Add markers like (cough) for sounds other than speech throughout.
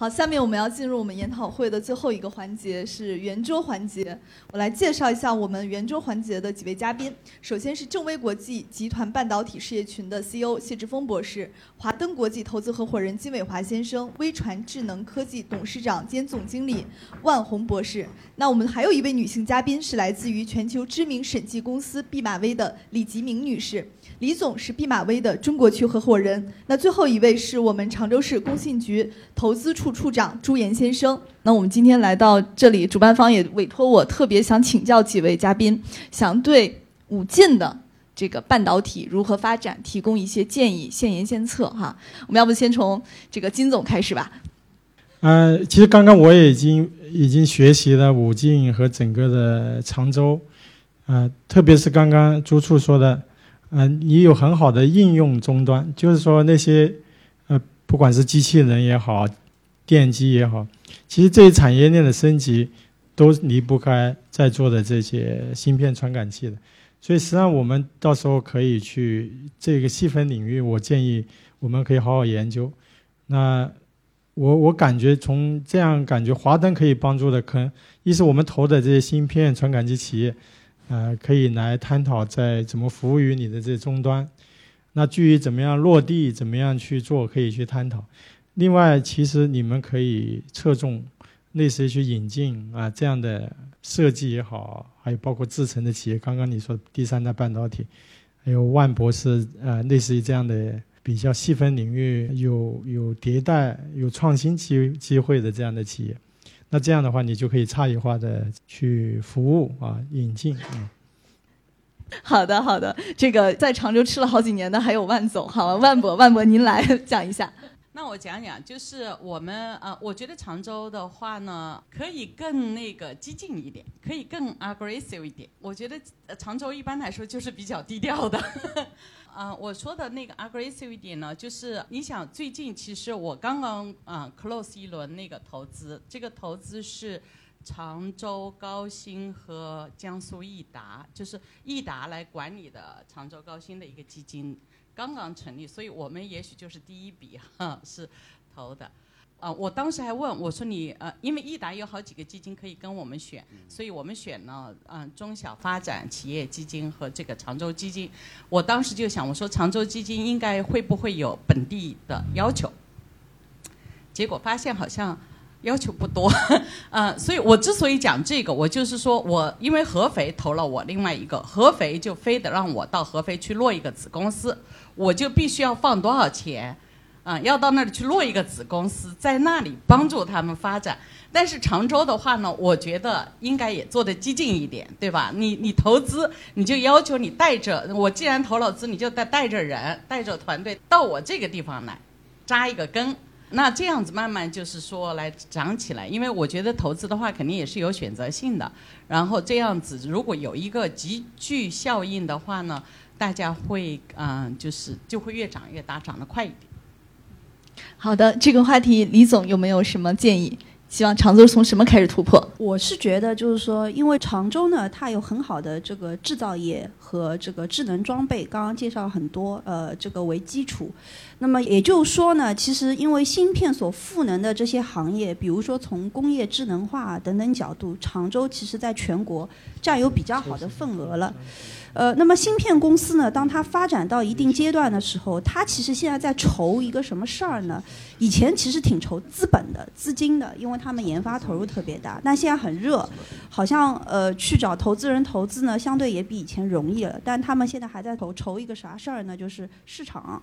好，下面我们要进入我们研讨会的最后一个环节，是圆桌环节。我来介绍一下我们圆桌环节的几位嘉宾。首先是正威国际集团半导体事业群的 CEO 谢志峰博士，华登国际投资合伙人金伟华先生，微传智能科技董事长兼总经理万红博士。那我们还有一位女性嘉宾，是来自于全球知名审计公司毕马威的李吉明女士。李总是毕马威的中国区合伙人。那最后一位是我们常州市工信局投资处处长朱岩先生。那我们今天来到这里，主办方也委托我特别想请教几位嘉宾，想对武进的这个半导体如何发展提供一些建议，献言献策哈。我们要不先从这个金总开始吧？呃，其实刚刚我也已经已经学习了武进和整个的常州，呃，特别是刚刚朱处说的。嗯，你有很好的应用终端，就是说那些，呃，不管是机器人也好，电机也好，其实这些产业链的升级都离不开在座的这些芯片传感器的。所以实际上我们到时候可以去这个细分领域，我建议我们可以好好研究。那我我感觉从这样感觉，华灯可以帮助的，可一是我们投的这些芯片传感器企业。呃，可以来探讨在怎么服务于你的这终端。那至于怎么样落地，怎么样去做，可以去探讨。另外，其实你们可以侧重类似于去引进啊这样的设计也好，还有包括制成的企业。刚刚你说第三代半导体，还有万博士啊，类似于这样的比较细分领域有有迭代、有创新机机会的这样的企业。那这样的话，你就可以差异化的去服务啊，引进。嗯，好的，好的。这个在常州吃了好几年的还有万总，好，万博，万博，您来讲一下。那我讲讲，就是我们呃，我觉得常州的话呢，可以更那个激进一点，可以更 aggressive 一点。我觉得常州一般来说就是比较低调的。啊，(laughs) 我说的那个 aggressive 一点呢，就是你想最近其实我刚刚啊 close 一轮那个投资，这个投资是常州高新和江苏易达，就是易达来管理的常州高新的一个基金，刚刚成立，所以我们也许就是第一笔 (laughs) 哈是投的。啊，我当时还问我说你呃，因为易达有好几个基金可以跟我们选，所以我们选了嗯中小发展企业基金和这个常州基金。我当时就想我说常州基金应该会不会有本地的要求？结果发现好像要求不多，嗯，(laughs) 所以我之所以讲这个，我就是说我因为合肥投了我另外一个合肥就非得让我到合肥去落一个子公司，我就必须要放多少钱？啊，要到那里去落一个子公司，在那里帮助他们发展。但是常州的话呢，我觉得应该也做得激进一点，对吧？你你投资，你就要求你带着我，既然投了资，你就带带着人，带着团队到我这个地方来扎一个根。那这样子慢慢就是说来涨起来。因为我觉得投资的话，肯定也是有选择性的。然后这样子，如果有一个集聚效应的话呢，大家会嗯，就是就会越涨越大，涨得快一点。好的，这个话题李总有没有什么建议？希望常州从什么开始突破？我是觉得，就是说，因为常州呢，它有很好的这个制造业和这个智能装备，刚刚介绍很多，呃，这个为基础。那么也就是说呢，其实因为芯片所赋能的这些行业，比如说从工业智能化等等角度，常州其实在全国占有比较好的份额了。呃，那么芯片公司呢？当它发展到一定阶段的时候，它其实现在在筹一个什么事儿呢？以前其实挺筹资本的、资金的，因为他们研发投入特别大。但现在很热，好像呃去找投资人投资呢，相对也比以前容易了。但他们现在还在筹筹一个啥事儿呢？就是市场，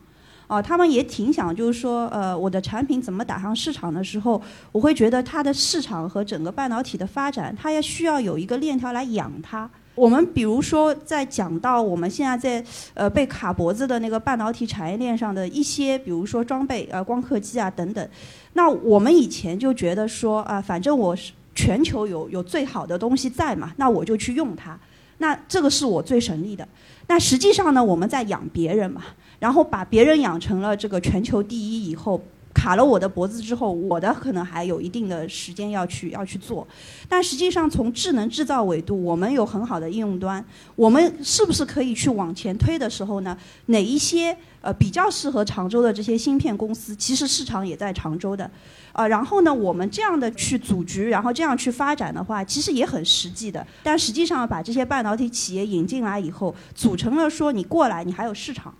啊，他们也挺想，就是说，呃，我的产品怎么打上市场的时候，我会觉得它的市场和整个半导体的发展，它也需要有一个链条来养它。我们比如说，在讲到我们现在在呃被卡脖子的那个半导体产业链上的一些，比如说装备呃光刻机啊等等，那我们以前就觉得说啊，反正我是全球有有最好的东西在嘛，那我就去用它。那这个是我最省力的。那实际上呢，我们在养别人嘛，然后把别人养成了这个全球第一以后。卡了我的脖子之后，我的可能还有一定的时间要去要去做，但实际上从智能制造维度，我们有很好的应用端，我们是不是可以去往前推的时候呢？哪一些呃比较适合常州的这些芯片公司，其实市场也在常州的，啊，然后呢，我们这样的去组局，然后这样去发展的话，其实也很实际的。但实际上把这些半导体企业引进来以后，组成了说你过来，你还有市场。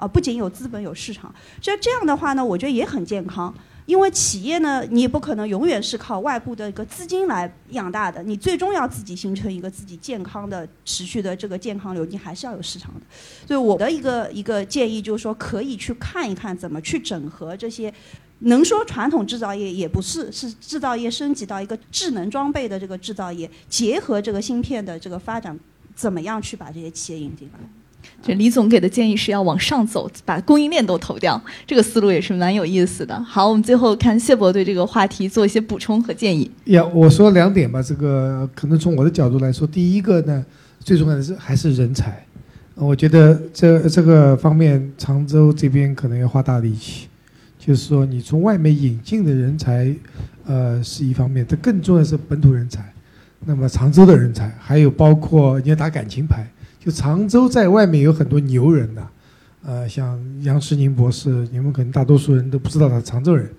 啊，不仅有资本有市场，所以这样的话呢，我觉得也很健康。因为企业呢，你也不可能永远是靠外部的一个资金来养大的，你最终要自己形成一个自己健康的、持续的这个健康流，你还是要有市场的。所以我的一个一个建议就是说，可以去看一看怎么去整合这些，能说传统制造业也不是，是制造业升级到一个智能装备的这个制造业，结合这个芯片的这个发展，怎么样去把这些企业引进来。这李总给的建议是要往上走，把供应链都投掉，这个思路也是蛮有意思的。好，我们最后看谢博对这个话题做一些补充和建议。呀，我说两点吧，这个可能从我的角度来说，第一个呢，最重要的是还是人才，我觉得这这个方面常州这边可能要花大力气，就是说你从外面引进的人才，呃，是一方面，但更重要的是本土人才，那么常州的人才，还有包括你要打感情牌。就常州在外面有很多牛人的，呃，像杨世宁博士，你们可能大多数人都不知道他是常州人，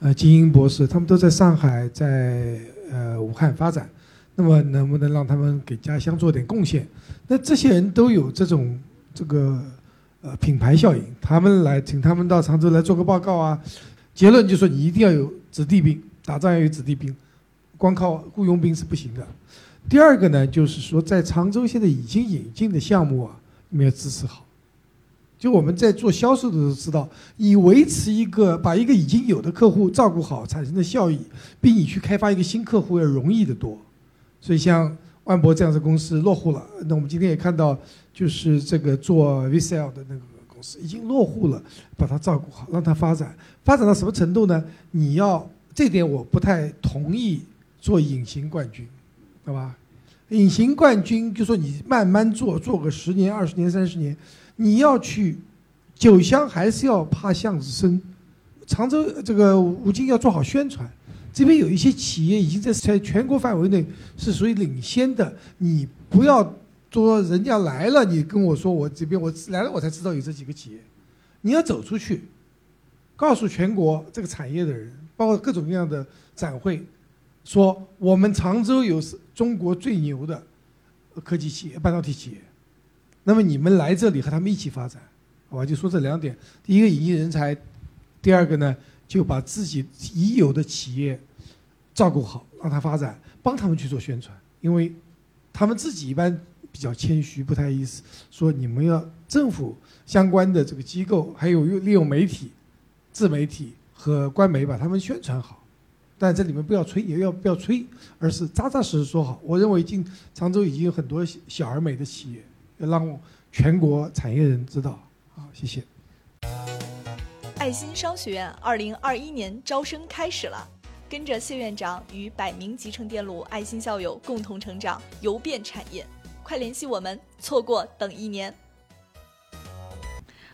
呃，金英博士，他们都在上海，在呃武汉发展，那么能不能让他们给家乡做点贡献？那这些人都有这种这个呃品牌效应，他们来请他们到常州来做个报告啊，结论就说你一定要有子弟兵，打仗要有子弟兵，光靠雇佣兵是不行的。第二个呢，就是说，在常州现在已经引进的项目啊，你们要支持好。就我们在做销售的时候知道，你维持一个把一个已经有的客户照顾好产生的效益，比你去开发一个新客户要容易得多。所以像万博这样的公司落户了，那我们今天也看到，就是这个做 VCL 的那个公司已经落户了，把它照顾好，让它发展，发展到什么程度呢？你要这点我不太同意做隐形冠军。对吧？隐形冠军就说你慢慢做，做个十年、二十年、三十年，你要去酒香还是要怕巷子深。常州这个吴京要做好宣传，这边有一些企业已经在在全国范围内是属于领先的。你不要说人家来了，你跟我说我这边我来了我才知道有这几个企业。你要走出去，告诉全国这个产业的人，包括各种各样的展会。说我们常州有是中国最牛的科技企业、半导体企业，那么你们来这里和他们一起发展，好吧？就说这两点：第一个引进人才，第二个呢就把自己已有的企业照顾好，让他发展，帮他们去做宣传，因为他们自己一般比较谦虚，不太意思说你们要政府相关的这个机构，还有利用媒体、自媒体和官媒把他们宣传好。但这里面不要吹，也要不要吹，而是扎扎实实说好。我认为，经常州已经有很多小而美的企业，要让全国产业人知道。好，谢谢。爱心商学院二零二一年招生开始了，跟着谢院长与百名集成电路爱心校友共同成长，游遍产业。快联系我们，错过等一年。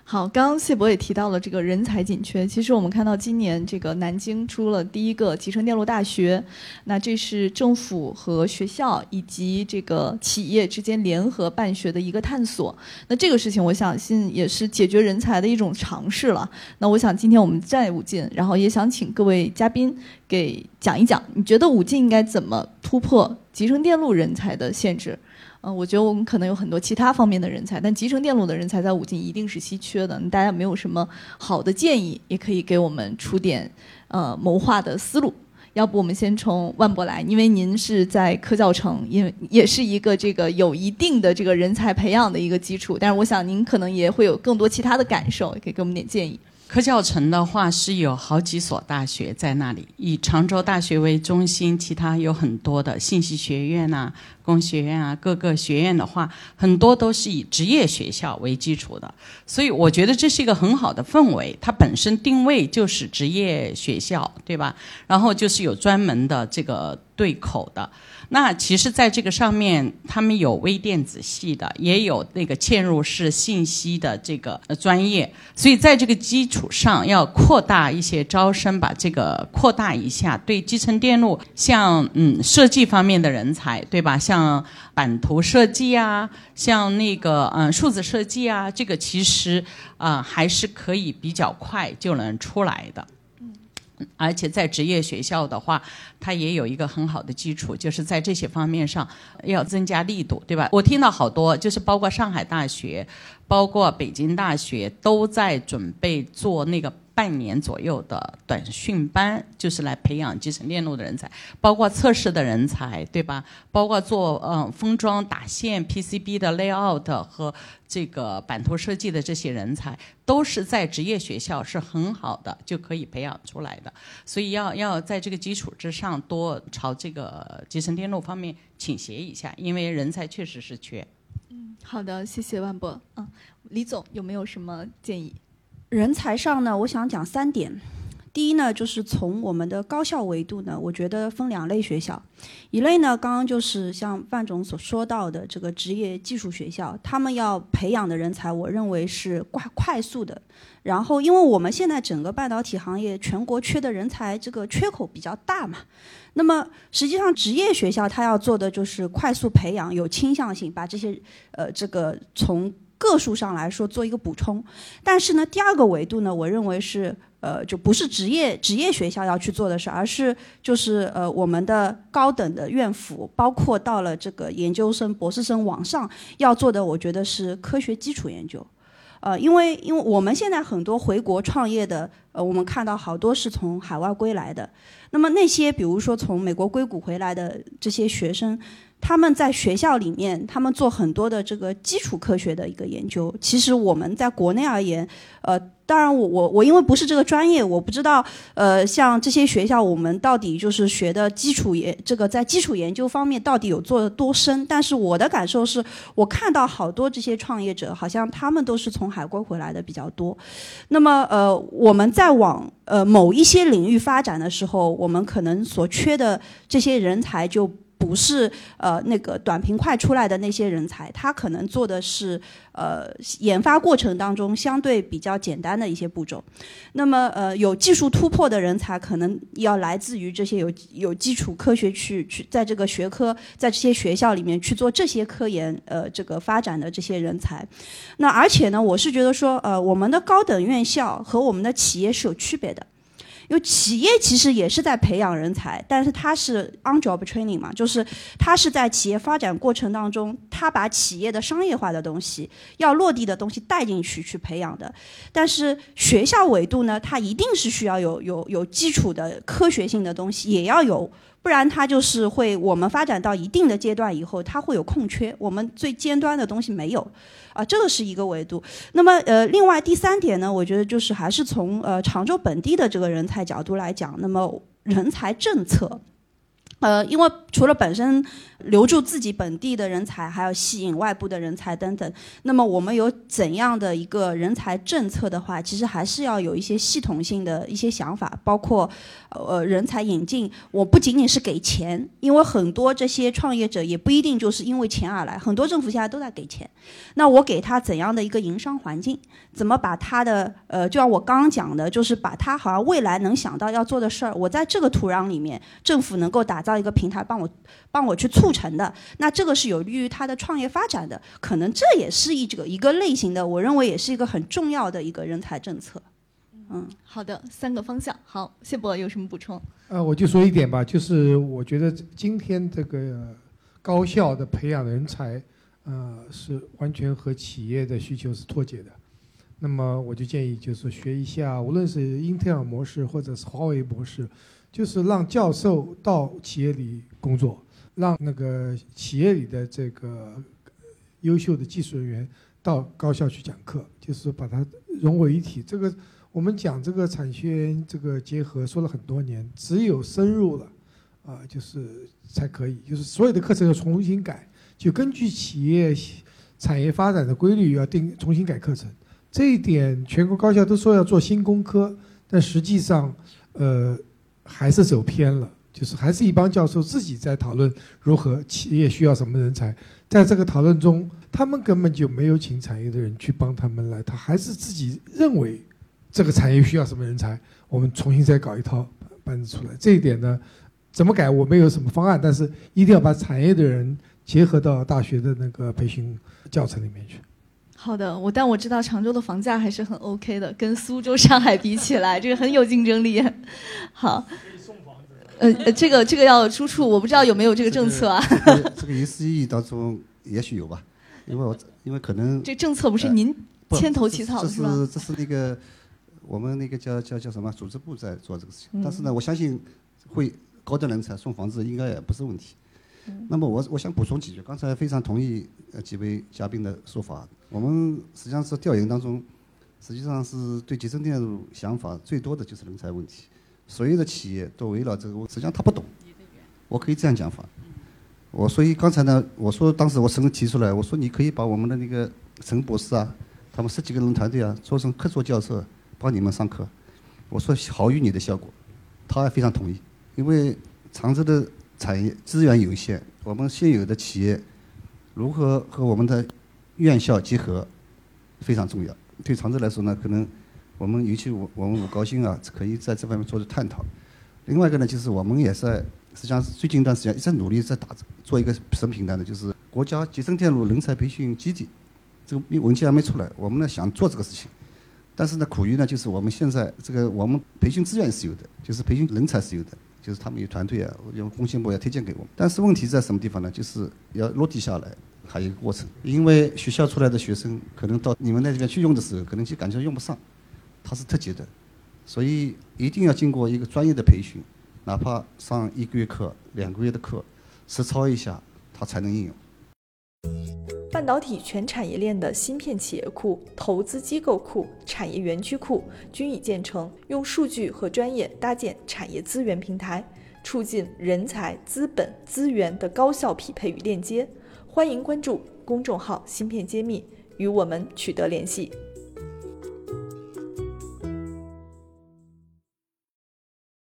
好，刚刚谢博也提到了这个人才紧缺。其实我们看到今年这个南京出了第一个集成电路大学，那这是政府和学校以及这个企业之间联合办学的一个探索。那这个事情，我相信也是解决人才的一种尝试了。那我想今天我们在武进，然后也想请各位嘉宾给讲一讲，你觉得武进应该怎么突破集成电路人才的限制？嗯，我觉得我们可能有很多其他方面的人才，但集成电路的人才在武进一定是稀缺的。大家没有什么好的建议，也可以给我们出点呃谋划的思路。要不我们先从万博来，因为您是在科教城，因为也是一个这个有一定的这个人才培养的一个基础。但是我想您可能也会有更多其他的感受，可以给我们点建议。科教城的话是有好几所大学在那里，以常州大学为中心，其他有很多的信息学院呐、工学院啊，各个学院的话，很多都是以职业学校为基础的，所以我觉得这是一个很好的氛围。它本身定位就是职业学校，对吧？然后就是有专门的这个对口的。那其实，在这个上面，他们有微电子系的，也有那个嵌入式信息的这个专业，所以在这个基础上，要扩大一些招生，把这个扩大一下，对集成电路，像嗯设计方面的人才，对吧？像像版图设计啊，像那个嗯数字设计啊，这个其实啊还是可以比较快就能出来的。而且在职业学校的话，它也有一个很好的基础，就是在这些方面上要增加力度，对吧？我听到好多，就是包括上海大学、包括北京大学都在准备做那个。半年左右的短训班，就是来培养集成电路的人才，包括测试的人才，对吧？包括做嗯封装打线 PCB 的 layout 和这个版图设计的这些人才，都是在职业学校是很好的，就可以培养出来的。所以要要在这个基础之上，多朝这个集成电路方面倾斜一下，因为人才确实是缺。嗯，好的，谢谢万博。嗯，李总有没有什么建议？人才上呢，我想讲三点。第一呢，就是从我们的高校维度呢，我觉得分两类学校，一类呢，刚刚就是像范总所说到的这个职业技术学校，他们要培养的人才，我认为是快快速的。然后，因为我们现在整个半导体行业全国缺的人才这个缺口比较大嘛，那么实际上职业学校它要做的就是快速培养，有倾向性把这些呃这个从。个数上来说做一个补充，但是呢，第二个维度呢，我认为是呃，就不是职业职业学校要去做的事，而是就是呃，我们的高等的院府，包括到了这个研究生、博士生往上要做的，我觉得是科学基础研究。呃，因为因为我们现在很多回国创业的，呃，我们看到好多是从海外归来的，那么那些比如说从美国硅谷回来的这些学生。他们在学校里面，他们做很多的这个基础科学的一个研究。其实我们在国内而言，呃，当然我我我因为不是这个专业，我不知道，呃，像这些学校，我们到底就是学的基础研，这个在基础研究方面到底有做的多深？但是我的感受是，我看到好多这些创业者，好像他们都是从海归回来的比较多。那么，呃，我们在往呃某一些领域发展的时候，我们可能所缺的这些人才就。不是呃那个短平快出来的那些人才，他可能做的是呃研发过程当中相对比较简单的一些步骤。那么呃有技术突破的人才，可能要来自于这些有有基础科学去去在这个学科在这些学校里面去做这些科研呃这个发展的这些人才。那而且呢，我是觉得说呃我们的高等院校和我们的企业是有区别的。因为企业其实也是在培养人才，但是它是 on job training 嘛，就是它是在企业发展过程当中，它把企业的商业化的东西、要落地的东西带进去去培养的。但是学校维度呢，它一定是需要有有有基础的科学性的东西，也要有。不然它就是会，我们发展到一定的阶段以后，它会有空缺，我们最尖端的东西没有，啊，这个是一个维度。那么呃，另外第三点呢，我觉得就是还是从呃常州本地的这个人才角度来讲，那么人才政策。呃，因为除了本身留住自己本地的人才，还要吸引外部的人才等等。那么我们有怎样的一个人才政策的话，其实还是要有一些系统性的一些想法，包括呃人才引进。我不仅仅是给钱，因为很多这些创业者也不一定就是因为钱而来，很多政府现在都在给钱。那我给他怎样的一个营商环境？怎么把他的呃，就像我刚刚讲的，就是把他好像未来能想到要做的事儿，我在这个土壤里面，政府能够打。造一个平台帮我帮我去促成的，那这个是有利于他的创业发展的，可能这也是一这个一个类型的，我认为也是一个很重要的一个人才政策。嗯，好的，三个方向。好，谢博有什么补充？呃，我就说一点吧，就是我觉得今天这个高校的培养人才，呃，是完全和企业的需求是脱节的。那么我就建议，就是学一下，无论是英特尔模式或者是华为模式。就是让教授到企业里工作，让那个企业里的这个优秀的技术人员到高校去讲课，就是把它融为一体。这个我们讲这个产学研这个结合说了很多年，只有深入了，啊，就是才可以，就是所有的课程要重新改，就根据企业产业发展的规律要定重新改课程。这一点全国高校都说要做新工科，但实际上，呃，还是走偏了，就是还是一帮教授自己在讨论如何企业需要什么人才，在这个讨论中，他们根本就没有请产业的人去帮他们来，他还是自己认为这个产业需要什么人才，我们重新再搞一套班子出来。这一点呢？怎么改？我没有什么方案，但是一定要把产业的人结合到大学的那个培训教程里面去。好的，我但我知道常州的房价还是很 OK 的，跟苏州、上海比起来，这个很有竞争力。(laughs) 好，呃呃，这个这个要出处，我不知道有没有这个政策啊。这个一思意当中也许有吧，因为我因为可能这政策不是您牵头起草的是吧？这是这是那个我们那个叫叫叫什么组织部在做这个事情，但是呢，我相信会。高端人才送房子应该也不是问题。那么我我想补充几句，刚才非常同意呃几位嘉宾的说法。我们实际上是调研当中，实际上是对集成电路想法最多的就是人才问题。所有的企业都围绕这个，实际上他不懂。我可以这样讲法。我所以刚才呢，我说当时我曾经提出来，我说你可以把我们的那个陈博士啊，他们十几个人团队啊，做成客座教授，帮你们上课。我说好于你的效果，他还非常同意。因为常州的产业资源有限，我们现有的企业如何和我们的院校结合非常重要。对常州来说呢，可能我们尤其我我们五高新啊，可以在这方面做的探讨。另外一个呢，就是我们也在实际上最近一段时间一直努力在打做一个什么平台呢？就是国家集成电路人才培训基地，这个文件还没出来，我们呢想做这个事情，但是呢苦于呢就是我们现在这个我们培训资源是有的，就是培训人才是有的。就是他们有团队啊，有工信部要推荐给我们，但是问题在什么地方呢？就是要落地下来，还有一个过程。因为学校出来的学生，可能到你们那边去用的时候，可能就感觉用不上，他是特级的，所以一定要经过一个专业的培训，哪怕上一个月课、两个月的课，实操一下，他才能应用。半导体全产业链的芯片企业库、投资机构库、产业园区库均已建成，用数据和专业搭建产业资源平台，促进人才、资本、资源的高效匹配与链接。欢迎关注公众号“芯片揭秘”，与我们取得联系。